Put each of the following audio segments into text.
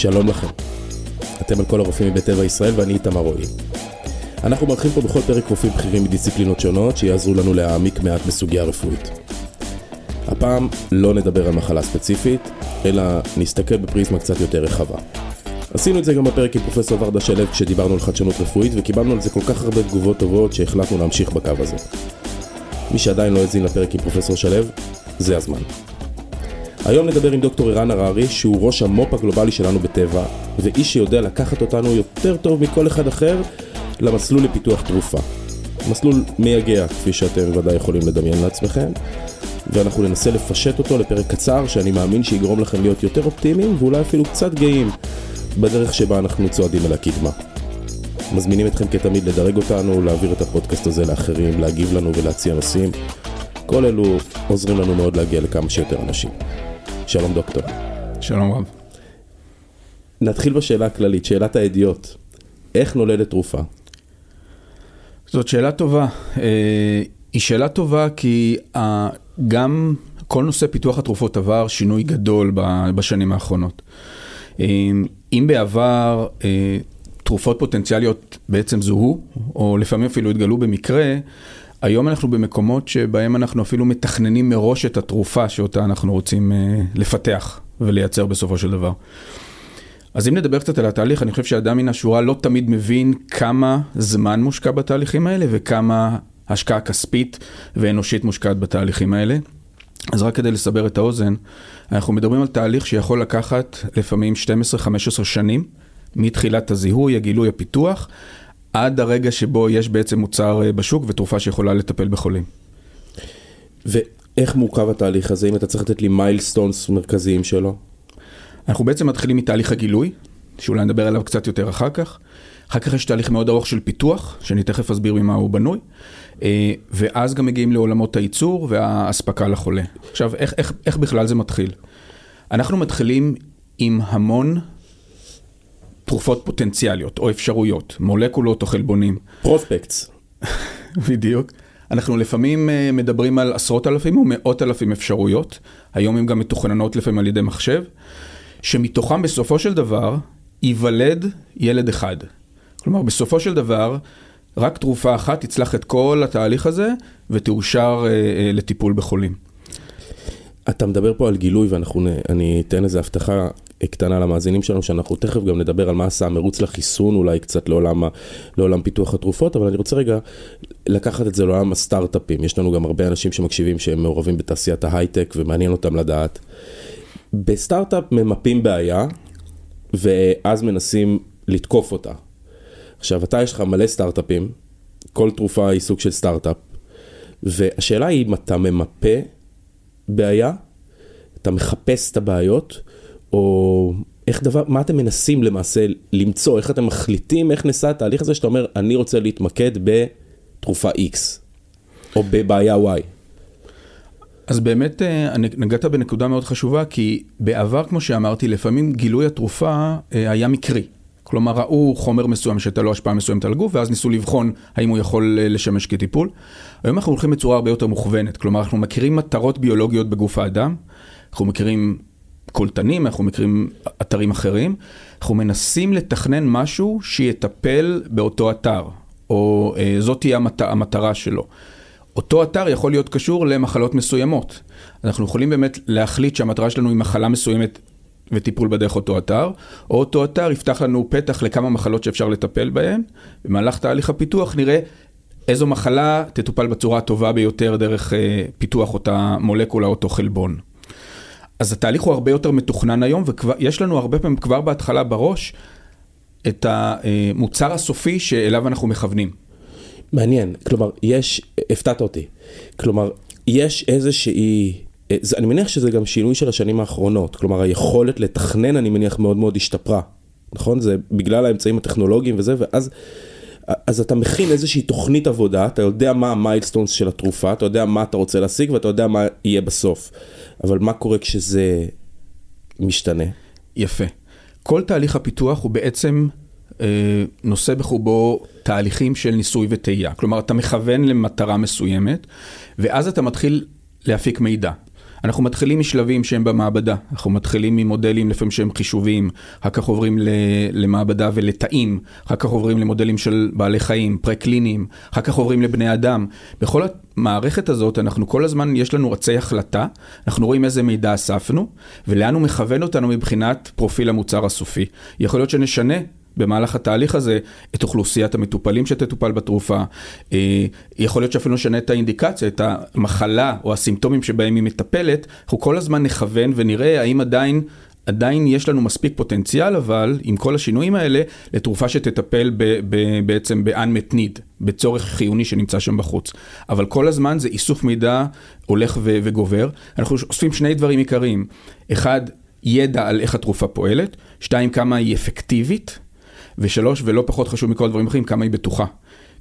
שלום לכם. אתם על כל הרופאים מבית טבע ישראל ואני איתמר רועי. אנחנו מארחים פה בכל פרק רופאים בכירים מדיסציפלינות שונות שיעזרו לנו להעמיק מעט בסוגיה רפואית. הפעם לא נדבר על מחלה ספציפית, אלא נסתכל בפריזמה קצת יותר רחבה. עשינו את זה גם בפרק עם פרופסור ורדה שלו כשדיברנו על חדשנות רפואית וקיבלנו על זה כל כך הרבה תגובות טובות שהחלטנו להמשיך בקו הזה. מי שעדיין לא האזין לפרק עם פרופסור שלו, זה הזמן. היום נדבר עם דוקטור ערן הררי, שהוא ראש המו"פ הגלובלי שלנו בטבע, ואיש שיודע לקחת אותנו יותר טוב מכל אחד אחר למסלול לפיתוח תרופה. מסלול מייגע, כפי שאתם ודאי יכולים לדמיין לעצמכם, ואנחנו ננסה לפשט אותו לפרק קצר, שאני מאמין שיגרום לכם להיות יותר אופטימיים, ואולי אפילו קצת גאים בדרך שבה אנחנו צועדים אל הקדמה. מזמינים אתכם כתמיד לדרג אותנו, להעביר את הפודקאסט הזה לאחרים, להגיב לנו ולהציע נושאים. כל אלו עוזרים לנו מאוד להגיע לכמה שיותר אנשים. שלום דוקטור. שלום רב. נתחיל בשאלה הכללית, שאלת הידיעות. איך נולדת תרופה? זאת שאלה טובה. אה, היא שאלה טובה כי גם כל נושא פיתוח התרופות עבר שינוי גדול בשנים האחרונות. אה, אם בעבר אה, תרופות פוטנציאליות בעצם זוהו, או לפעמים אפילו התגלו במקרה, היום אנחנו במקומות שבהם אנחנו אפילו מתכננים מראש את התרופה שאותה אנחנו רוצים uh, לפתח ולייצר בסופו של דבר. אז אם נדבר קצת על התהליך, אני חושב שאדם מן השורה לא תמיד מבין כמה זמן מושקע בתהליכים האלה וכמה השקעה כספית ואנושית מושקעת בתהליכים האלה. אז רק כדי לסבר את האוזן, אנחנו מדברים על תהליך שיכול לקחת לפעמים 12-15 שנים מתחילת הזיהוי, הגילוי, הפיתוח, עד הרגע שבו יש בעצם מוצר אה, בשוק ותרופה שיכולה לטפל בחולים. ואיך מורכב התהליך הזה, אם אתה צריך לתת לי מיילסטונס מרכזיים שלו? אנחנו בעצם מתחילים מתהליך הגילוי, שאולי נדבר עליו קצת יותר אחר כך. אחר כך יש תהליך מאוד ארוך של פיתוח, שאני תכף אסביר ממה הוא בנוי, אה, ואז גם מגיעים לעולמות הייצור והאספקה לחולה. עכשיו, איך, איך, איך בכלל זה מתחיל? אנחנו מתחילים עם המון תרופות פוטנציאליות או אפשרויות, מולקולות או חלבונים. פרוספקטס. בדיוק. אנחנו לפעמים אה, מדברים על עשרות אלפים או מאות אלפים אפשרויות, היום הן גם מתוכננות לפעמים על ידי מחשב, שמתוכם בסופו של דבר ייוולד ילד אחד. כלומר, בסופו של דבר, רק תרופה אחת תצלח את כל התהליך הזה ותאושר אה, אה, לטיפול בחולים. אתה מדבר פה על גילוי ואני אתן איזה הבטחה קטנה למאזינים שלנו, שאנחנו תכף גם נדבר על מה עשה המרוץ לחיסון, אולי קצת לעולם, לעולם פיתוח התרופות, אבל אני רוצה רגע לקחת את זה לעולם הסטארט-אפים. יש לנו גם הרבה אנשים שמקשיבים שהם מעורבים בתעשיית ההייטק ומעניין אותם לדעת. בסטארט-אפ ממפים בעיה, ואז מנסים לתקוף אותה. עכשיו, אתה יש לך מלא סטארט-אפים, כל תרופה היא סוג של סטארט-אפ, והשאלה היא אם אתה ממפה בעיה, אתה מחפש את הבעיות, או איך דבר, מה אתם מנסים למעשה למצוא, איך אתם מחליטים, איך נעשה התהליך הזה שאתה אומר, אני רוצה להתמקד בתרופה X, או בבעיה Y. אז באמת אה, נגעת בנקודה מאוד חשובה, כי בעבר, כמו שאמרתי, לפעמים גילוי התרופה אה, היה מקרי. כלומר, ראו חומר מסוים שהייתה לו השפעה מסוימת על הגוף, ואז ניסו לבחון האם הוא יכול אה, לשמש כטיפול. היום אנחנו הולכים בצורה הרבה יותר מוכוונת, כלומר, אנחנו מכירים מטרות ביולוגיות בגוף האדם, אנחנו מכירים קולטנים, אנחנו מכירים אתרים אחרים, אנחנו מנסים לתכנן משהו שיטפל באותו אתר, או אה, זאת תהיה המת, המטרה שלו. אותו אתר יכול להיות קשור למחלות מסוימות. אנחנו יכולים באמת להחליט שהמטרה שלנו היא מחלה מסוימת וטיפול בדרך אותו אתר, או אותו אתר יפתח לנו פתח לכמה מחלות שאפשר לטפל בהן. במהלך תהליך הפיתוח נראה איזו מחלה תטופל בצורה הטובה ביותר דרך אה, פיתוח אותה מולקולה, אותו חלבון. אז התהליך הוא הרבה יותר מתוכנן היום, ויש לנו הרבה פעמים כבר בהתחלה בראש את המוצר הסופי שאליו אנחנו מכוונים. מעניין, כלומר, יש, הפתעת אותי, כלומר, יש איזושהי, אני מניח שזה גם שינוי של השנים האחרונות, כלומר, היכולת לתכנן, אני מניח, מאוד מאוד השתפרה, נכון? זה בגלל האמצעים הטכנולוגיים וזה, ואז... אז אתה מכין איזושהי תוכנית עבודה, אתה יודע מה המיילסטונס של התרופה, אתה יודע מה אתה רוצה להשיג ואתה יודע מה יהיה בסוף. אבל מה קורה כשזה משתנה? יפה. כל תהליך הפיתוח הוא בעצם אה, נושא בחובו תהליכים של ניסוי וטעייה. כלומר, אתה מכוון למטרה מסוימת, ואז אתה מתחיל להפיק מידע. אנחנו מתחילים משלבים שהם במעבדה, אנחנו מתחילים ממודלים לפעמים שהם חישוביים, אחר כך עוברים למעבדה ולתאים, אחר כך עוברים למודלים של בעלי חיים, פרה-קליניים, אחר כך עוברים לבני אדם. בכל המערכת הזאת אנחנו כל הזמן, יש לנו רצי החלטה, אנחנו רואים איזה מידע אספנו, ולאן הוא מכוון אותנו מבחינת פרופיל המוצר הסופי. יכול להיות שנשנה במהלך התהליך הזה את אוכלוסיית המטופלים שתטופל בתרופה. אה, יכול להיות שאפילו נשנה את האינדיקציה, את המחלה או הסימפטומים שבהם היא מטפלת, אנחנו כל הזמן נכוון ונראה האם עדיין... עדיין יש לנו מספיק פוטנציאל, אבל עם כל השינויים האלה, לתרופה שתטפל ב, ב, בעצם ב-unmet need, בצורך חיוני שנמצא שם בחוץ. אבל כל הזמן זה איסוף מידע הולך ו, וגובר. אנחנו אוספים שני דברים עיקריים. אחד, ידע על איך התרופה פועלת, שתיים, כמה היא אפקטיבית, ושלוש, ולא פחות חשוב מכל הדברים אחרים, כמה היא בטוחה.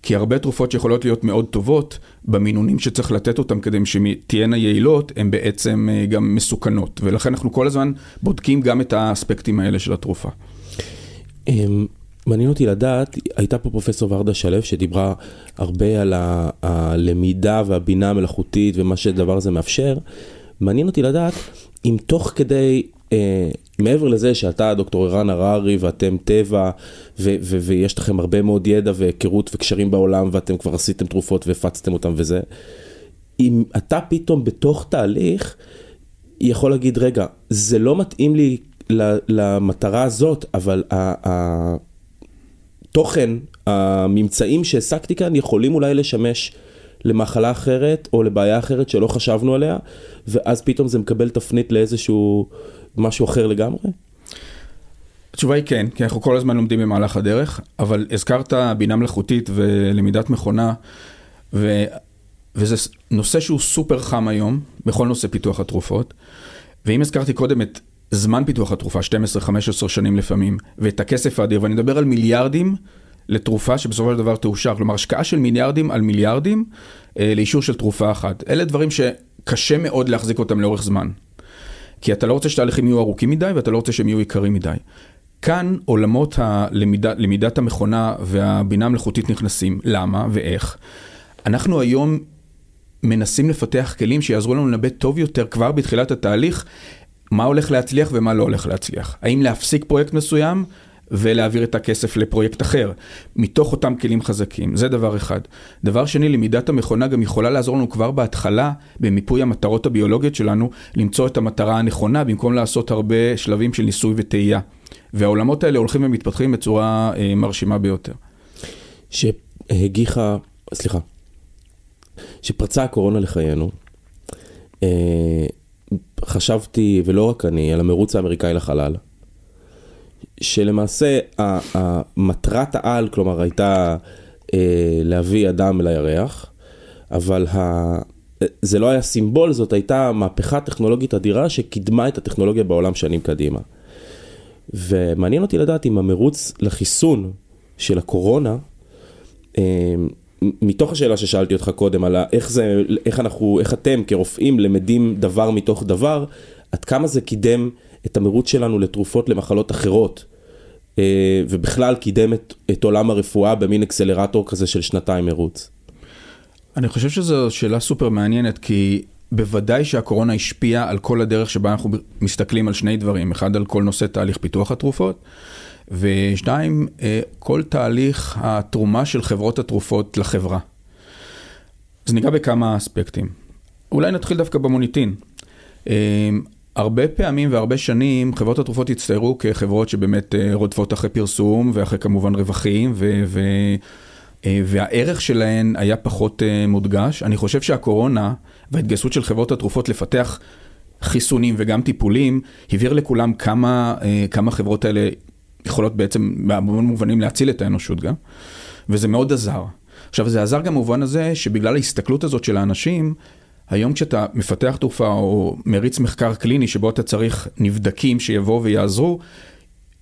כי הרבה תרופות שיכולות להיות מאוד טובות, במינונים שצריך לתת אותן כדי שהן תהיינה יעילות, הן בעצם אה, גם מסוכנות. ולכן אנחנו כל הזמן בודקים גם את האספקטים האלה של התרופה. אמ, מעניין אותי לדעת, הייתה פה פרופסור ורדה שלו שדיברה הרבה על הלמידה והבינה המלאכותית ומה שהדבר הזה מאפשר. מעניין אותי לדעת אם תוך כדי מעבר לזה שאתה דוקטור ערן הררי ואתם טבע ו- ו- ויש לכם הרבה מאוד ידע והיכרות וקשרים בעולם ואתם כבר עשיתם תרופות והפצתם אותם וזה, אם אתה פתאום בתוך תהליך יכול להגיד רגע זה לא מתאים לי למטרה הזאת אבל התוכן הממצאים שהעסקתי כאן יכולים אולי לשמש למחלה אחרת או לבעיה אחרת שלא חשבנו עליה ואז פתאום זה מקבל תפנית לאיזשהו משהו אחר לגמרי? התשובה היא כן, כי אנחנו כל הזמן לומדים במהלך הדרך, אבל הזכרת בינה מלאכותית ולמידת מכונה, ו... וזה נושא שהוא סופר חם היום, בכל נושא פיתוח התרופות. ואם הזכרתי קודם את זמן פיתוח התרופה, 12-15 שנים לפעמים, ואת הכסף האדיר, ואני מדבר על מיליארדים לתרופה שבסופו של דבר תאושר, כלומר השקעה של מיליארדים על מיליארדים אה, לאישור של תרופה אחת. אלה דברים שקשה מאוד להחזיק אותם לאורך זמן. כי אתה לא רוצה שתהליכים יהיו ארוכים מדי ואתה לא רוצה שהם יהיו יקרים מדי. כאן עולמות הלמידה, למידת המכונה והבינה המלאכותית נכנסים. למה ואיך? אנחנו היום מנסים לפתח כלים שיעזרו לנו לנבא טוב יותר כבר בתחילת התהליך מה הולך להצליח ומה לא הולך להצליח. האם להפסיק פרויקט מסוים ולהעביר את הכסף לפרויקט אחר, מתוך אותם כלים חזקים. זה דבר אחד. דבר שני, למידת המכונה גם יכולה לעזור לנו כבר בהתחלה, במיפוי המטרות הביולוגיות שלנו, למצוא את המטרה הנכונה, במקום לעשות הרבה שלבים של ניסוי וטעייה. והעולמות האלה הולכים ומתפתחים בצורה אה, מרשימה ביותר. שהגיחה, סליחה, שפרצה הקורונה לחיינו, אה, חשבתי, ולא רק אני, על המרוץ האמריקאי לחלל. שלמעשה מטרת העל, כלומר, הייתה אה, להביא אדם לירח, אבל ה... זה לא היה סימבול, זאת הייתה מהפכה טכנולוגית אדירה שקידמה את הטכנולוגיה בעולם שנים קדימה. ומעניין אותי לדעת אם המרוץ לחיסון של הקורונה, אה, מתוך השאלה ששאלתי אותך קודם, על איך זה, איך אנחנו, איך אתם כרופאים למדים דבר מתוך דבר, עד כמה זה קידם את המרוץ שלנו לתרופות למחלות אחרות, אה, ובכלל קידם את, את עולם הרפואה במין אקסלרטור כזה של שנתיים מרוץ. אני חושב שזו שאלה סופר מעניינת, כי בוודאי שהקורונה השפיעה על כל הדרך שבה אנחנו מסתכלים על שני דברים, אחד על כל נושא תהליך פיתוח התרופות, ושתיים, אה, כל תהליך התרומה של חברות התרופות לחברה. אז ניגע בכמה אספקטים. אולי נתחיל דווקא במוניטין. הרבה פעמים והרבה שנים חברות התרופות הצטיירו כחברות שבאמת אה, רודפות אחרי פרסום ואחרי כמובן רווחים ו... ו... אה, והערך שלהן היה פחות אה, מודגש. אני חושב שהקורונה וההתגייסות של חברות התרופות לפתח חיסונים וגם טיפולים, הבהיר לכולם כמה, כמה חברות האלה יכולות בעצם בהמון מובנים להציל את האנושות גם, וזה מאוד עזר. עכשיו זה עזר גם במובן הזה שבגלל ההסתכלות הזאת של האנשים, היום כשאתה מפתח תרופה או מריץ מחקר קליני שבו אתה צריך נבדקים שיבואו ויעזרו,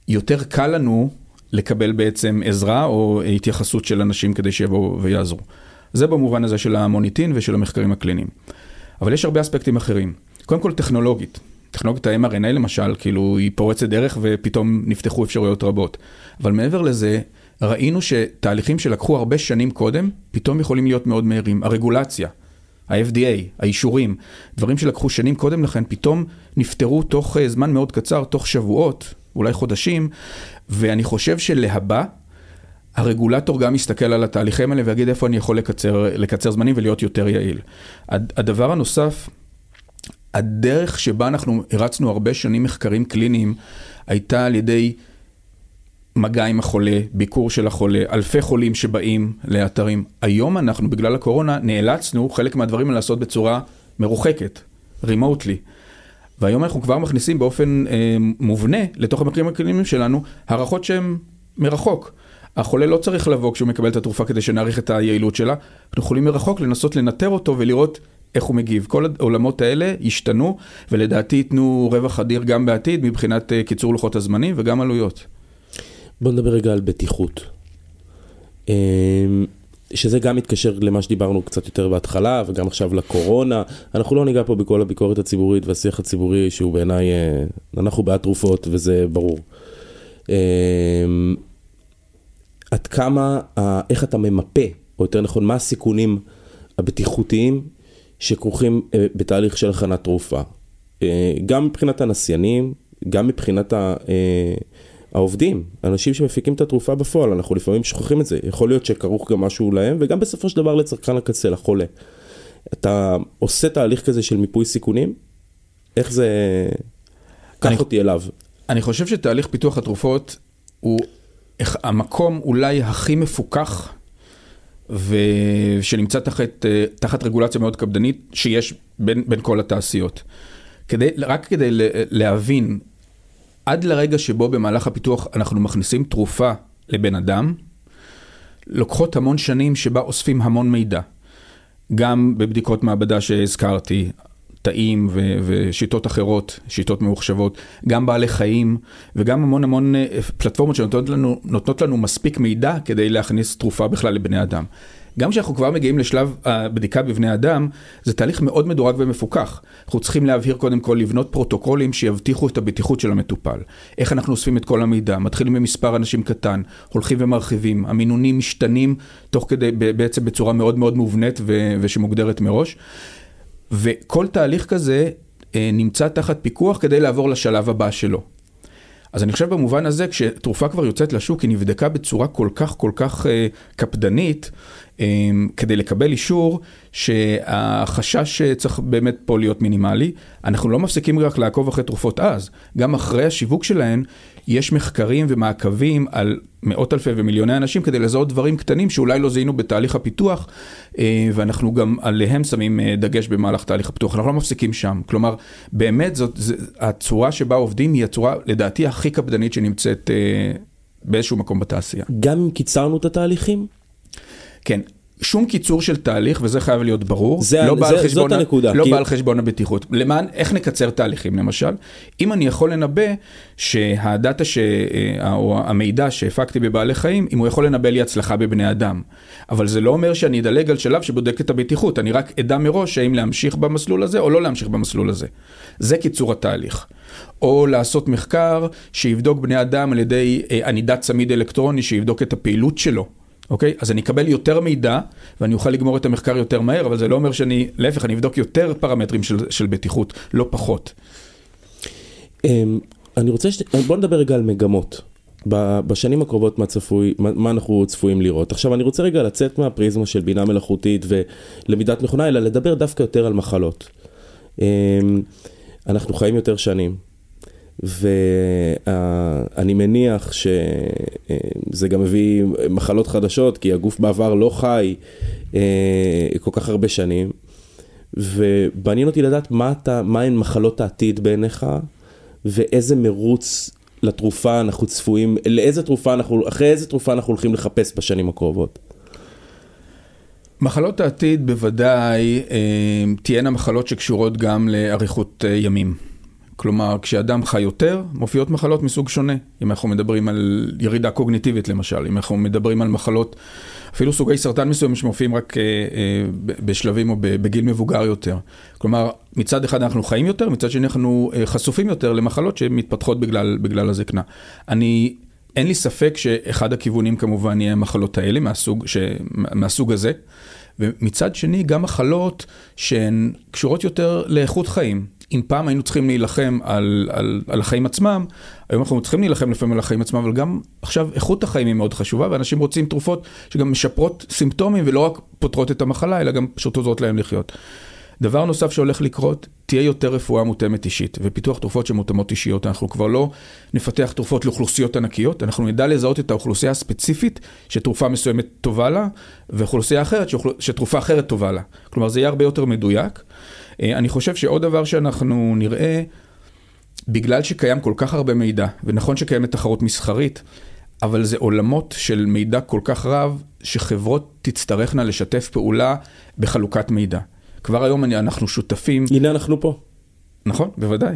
יותר קל לנו לקבל בעצם עזרה או התייחסות של אנשים כדי שיבואו ויעזרו. זה במובן הזה של המוניטין ושל המחקרים הקליניים. אבל יש הרבה אספקטים אחרים. קודם כל טכנולוגית. טכנולוגיית ה-MRNA למשל, כאילו היא פורצת דרך ופתאום נפתחו אפשרויות רבות. אבל מעבר לזה, ראינו שתהליכים שלקחו הרבה שנים קודם, פתאום יכולים להיות מאוד מהירים. הרגולציה. ה-FDA, האישורים, דברים שלקחו שנים קודם לכן, פתאום נפתרו תוך אה, זמן מאוד קצר, תוך שבועות, אולי חודשים, ואני חושב שלהבא, הרגולטור גם יסתכל על התהליכים האלה ויגיד איפה אני יכול לקצר, לקצר זמנים ולהיות יותר יעיל. הדבר הנוסף, הדרך שבה אנחנו הרצנו הרבה שנים מחקרים קליניים, הייתה על ידי מגע עם החולה, ביקור של החולה, אלפי חולים שבאים לאתרים. היום אנחנו, בגלל הקורונה, נאלצנו חלק מהדברים לעשות בצורה מרוחקת, רימוטלי. והיום אנחנו כבר מכניסים באופן אה, מובנה לתוך המקרים הקליניים שלנו הערכות שהן מרחוק. החולה לא צריך לבוא כשהוא מקבל את התרופה כדי שנעריך את היעילות שלה, אנחנו יכולים מרחוק לנסות לנטר אותו ולראות איך הוא מגיב. כל העולמות האלה ישתנו, ולדעתי ייתנו רווח אדיר גם בעתיד מבחינת אה, קיצור לוחות הזמנים וגם עלויות. בוא נדבר רגע על בטיחות. אמ, שזה גם מתקשר למה שדיברנו קצת יותר בהתחלה, וגם עכשיו לקורונה. אנחנו לא ניגע פה בכל הביקורת הציבורית והשיח הציבורי, שהוא בעיניי, אה, אנחנו בעד תרופות, וזה ברור. אמ, עד כמה, איך אתה ממפה, או יותר נכון, מה הסיכונים הבטיחותיים שכרוכים אה, בתהליך של הכנת תרופה. אה, גם מבחינת הנסיינים, גם מבחינת ה... העובדים, האנשים שמפיקים את התרופה בפועל, אנחנו לפעמים שוכחים את זה, יכול להיות שכרוך גם משהו להם, וגם בסופו של דבר לצרכן הקצה, לחולה. אתה עושה תהליך כזה של מיפוי סיכונים? איך זה... קח אותי אליו. אני חושב שתהליך פיתוח התרופות הוא המקום אולי הכי מפוקח ושנמצא תחת, תחת רגולציה מאוד קפדנית שיש בין, בין כל התעשיות. כדי, רק כדי להבין עד לרגע שבו במהלך הפיתוח אנחנו מכניסים תרופה לבן אדם, לוקחות המון שנים שבה אוספים המון מידע. גם בבדיקות מעבדה שהזכרתי, תאים ו- ושיטות אחרות, שיטות ממוחשבות, גם בעלי חיים וגם המון המון אה, פלטפורמות שנותנות לנו, לנו מספיק מידע כדי להכניס תרופה בכלל לבני אדם. גם כשאנחנו כבר מגיעים לשלב הבדיקה בבני אדם, זה תהליך מאוד מדורג ומפוקח. אנחנו צריכים להבהיר קודם כל לבנות פרוטוקולים שיבטיחו את הבטיחות של המטופל. איך אנחנו אוספים את כל המידע, מתחילים במספר אנשים קטן, הולכים ומרחיבים, המינונים משתנים תוך כדי, בעצם בצורה מאוד מאוד מובנית ו- ושמוגדרת מראש. וכל תהליך כזה אה, נמצא תחת פיקוח כדי לעבור לשלב הבא שלו. אז אני חושב במובן הזה, כשתרופה כבר יוצאת לשוק, היא נבדקה בצורה כל כך כל כך אה, קפדנית, אמ, כדי לקבל אישור שהחשש צריך באמת פה להיות מינימלי. אנחנו לא מפסיקים רק לעקוב אחרי תרופות אז, גם אחרי השיווק שלהן יש מחקרים ומעקבים על מאות אלפי ומיליוני אנשים כדי לזהות דברים קטנים שאולי לא זיהינו בתהליך הפיתוח, אה, ואנחנו גם עליהם שמים אה, דגש במהלך תהליך הפיתוח, אנחנו לא מפסיקים שם. כלומר, באמת זאת, זאת, הצורה שבה עובדים היא הצורה, לדעתי, הכי קפדנית שנמצאת אה, באיזשהו מקום בתעשייה. גם אם קיצרנו את התהליכים? כן, שום קיצור של תהליך, וזה חייב להיות ברור, זה, לא, זה, חשבון, זאת הנקודה. לא כי... בא על חשבון הבטיחות. למען, איך נקצר תהליכים למשל? אם אני יכול לנבא שהדאטה, ש... אה, או המידע שהפקתי בבעלי חיים, אם הוא יכול לנבא לי הצלחה בבני אדם. אבל זה לא אומר שאני אדלג על שלב שבודק את הבטיחות, אני רק אדע מראש האם להמשיך במסלול הזה או לא להמשיך במסלול הזה. זה קיצור התהליך. או לעשות מחקר שיבדוק בני אדם על ידי אה, ענידת צמיד אלקטרוני, שיבדוק את הפעילות שלו. אוקיי? אז אני אקבל יותר מידע ואני אוכל לגמור את המחקר יותר מהר, אבל זה לא אומר שאני, להפך, אני אבדוק יותר פרמטרים של, של בטיחות, לא פחות. אמ, אני רוצה, ש... בוא נדבר רגע על מגמות. בשנים הקרובות מה צפוי, מה, מה אנחנו צפויים לראות. עכשיו אני רוצה רגע לצאת מהפריזמה של בינה מלאכותית ולמידת מכונה, אלא לדבר דווקא יותר על מחלות. אמ, אנחנו חיים יותר שנים. ואני מניח שזה גם מביא מחלות חדשות, כי הגוף בעבר לא חי אה, כל כך הרבה שנים. ומעניין אותי לדעת מה אתה, מה הן מחלות העתיד בעיניך, ואיזה מרוץ לתרופה אנחנו צפויים, לאיזה תרופה אנחנו, אחרי איזה תרופה אנחנו הולכים לחפש בשנים הקרובות. מחלות העתיד בוודאי אה, תהיינה מחלות שקשורות גם לאריכות אה, ימים. כלומר, כשאדם חי יותר, מופיעות מחלות מסוג שונה. אם אנחנו מדברים על ירידה קוגניטיבית למשל, אם אנחנו מדברים על מחלות, אפילו סוגי סרטן מסוימים שמופיעים רק אה, אה, בשלבים או בגיל מבוגר יותר. כלומר, מצד אחד אנחנו חיים יותר, מצד שני אנחנו אה, חשופים יותר למחלות שמתפתחות בגלל, בגלל הזקנה. אני אין לי ספק שאחד הכיוונים כמובן יהיה המחלות האלה מהסוג, ש... מהסוג הזה. ומצד שני, גם מחלות שהן קשורות יותר לאיכות חיים. אם פעם היינו צריכים להילחם על, על, על החיים עצמם, היום אנחנו צריכים להילחם לפעמים על החיים עצמם, אבל גם עכשיו איכות החיים היא מאוד חשובה, ואנשים רוצים תרופות שגם משפרות סימפטומים ולא רק פותרות את המחלה, אלא גם פשוט עוזרות להם לחיות. דבר נוסף שהולך לקרות, תהיה יותר רפואה מותאמת אישית ופיתוח תרופות שמותאמות אישיות. אנחנו כבר לא נפתח תרופות לאוכלוסיות ענקיות, אנחנו נדע לזהות את האוכלוסייה הספציפית שתרופה מסוימת טובה לה, ואוכלוסייה אחרת שתרופה אחרת טובה לה. כלומר, זה יהיה הרבה יותר מדויק. אה, אני חושב שעוד דבר שאנחנו נראה, בגלל שקיים כל כך הרבה מידע, ונכון שקיימת תחרות מסחרית, אבל זה עולמות של מידע כל כך רב, שחברות תצטרכנה לשתף פעולה בחלוקת מידע. כבר היום אנחנו שותפים. הנה אנחנו פה. נכון, בוודאי.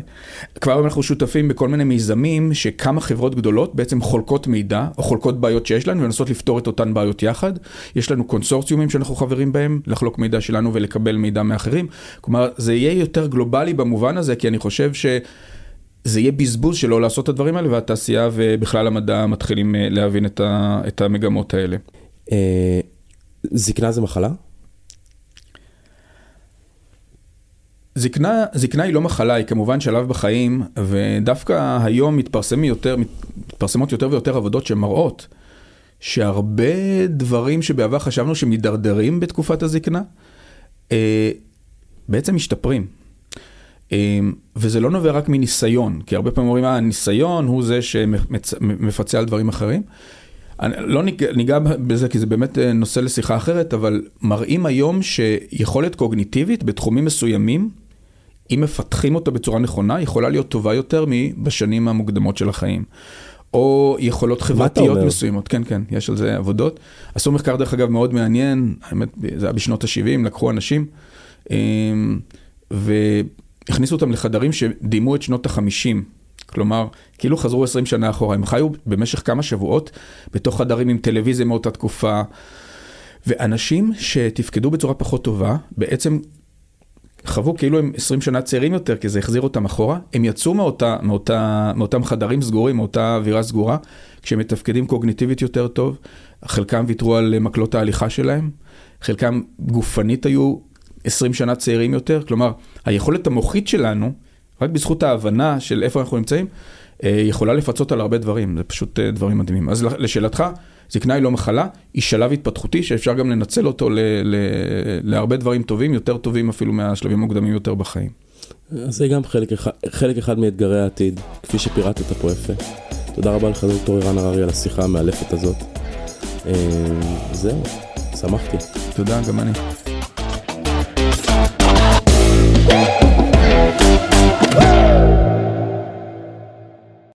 כבר היום אנחנו שותפים בכל מיני מיזמים שכמה חברות גדולות בעצם חולקות מידע או חולקות בעיות שיש לנו ומנסות לפתור את אותן בעיות יחד. יש לנו קונסורציומים שאנחנו חברים בהם, לחלוק מידע שלנו ולקבל מידע מאחרים. כלומר, זה יהיה יותר גלובלי במובן הזה, כי אני חושב ש... זה יהיה בזבוז שלא לעשות את הדברים האלה, והתעשייה ובכלל המדע מתחילים אה, להבין את, ה, את המגמות האלה. אה, זקנה זה מחלה? זקנה, זקנה היא לא מחלה, היא כמובן שלב בחיים, ודווקא היום מתפרסמים יותר, מתפרסמות יותר ויותר עבודות שמראות שהרבה דברים שבעבר חשבנו שמידרדרים בתקופת הזקנה, אה, בעצם משתפרים. אה, וזה לא נובע רק מניסיון, כי הרבה פעמים אומרים, אה, הניסיון הוא זה שמפצה על דברים אחרים. אני לא ניגע בזה כי זה באמת אה, נושא לשיחה אחרת, אבל מראים היום שיכולת קוגניטיבית בתחומים מסוימים, אם מפתחים אותה בצורה נכונה, יכולה להיות טובה יותר מבשנים המוקדמות של החיים. או יכולות חברתיות מסוימות, כן, כן, יש על זה עבודות. עשו מחקר דרך אגב מאוד מעניין, האמת, זה היה בשנות ה-70, לקחו אנשים אמ, והכניסו אותם לחדרים שדיימו את שנות ה-50. כלומר, כאילו חזרו 20 שנה אחורה, הם חיו במשך כמה שבועות בתוך חדרים עם טלוויזיה מאותה תקופה, ואנשים שתפקדו בצורה פחות טובה, בעצם חוו כאילו הם 20 שנה צעירים יותר, כי זה החזיר אותם אחורה, הם יצאו מאותה, מאותה, מאותם חדרים סגורים, מאותה אווירה סגורה, כשהם מתפקדים קוגניטיבית יותר טוב, חלקם ויתרו על מקלות ההליכה שלהם, חלקם גופנית היו 20 שנה צעירים יותר, כלומר, היכולת המוחית שלנו, רק בזכות ההבנה של איפה אנחנו נמצאים, אה, יכולה לפצות על הרבה דברים, זה פשוט אה, דברים מדהימים. אז לשאלתך, זקנה היא לא מחלה, היא שלב התפתחותי שאפשר גם לנצל אותו ל- ל- להרבה דברים טובים, יותר טובים אפילו מהשלבים המוקדמים יותר בחיים. אז זה גם חלק אחד, חלק אחד מאתגרי העתיד, כפי שפירטת פה יפה. תודה רבה לך דוקטור ערן הררי על השיחה המאלפת הזאת. אה, זהו, שמחתי. תודה, גם אני.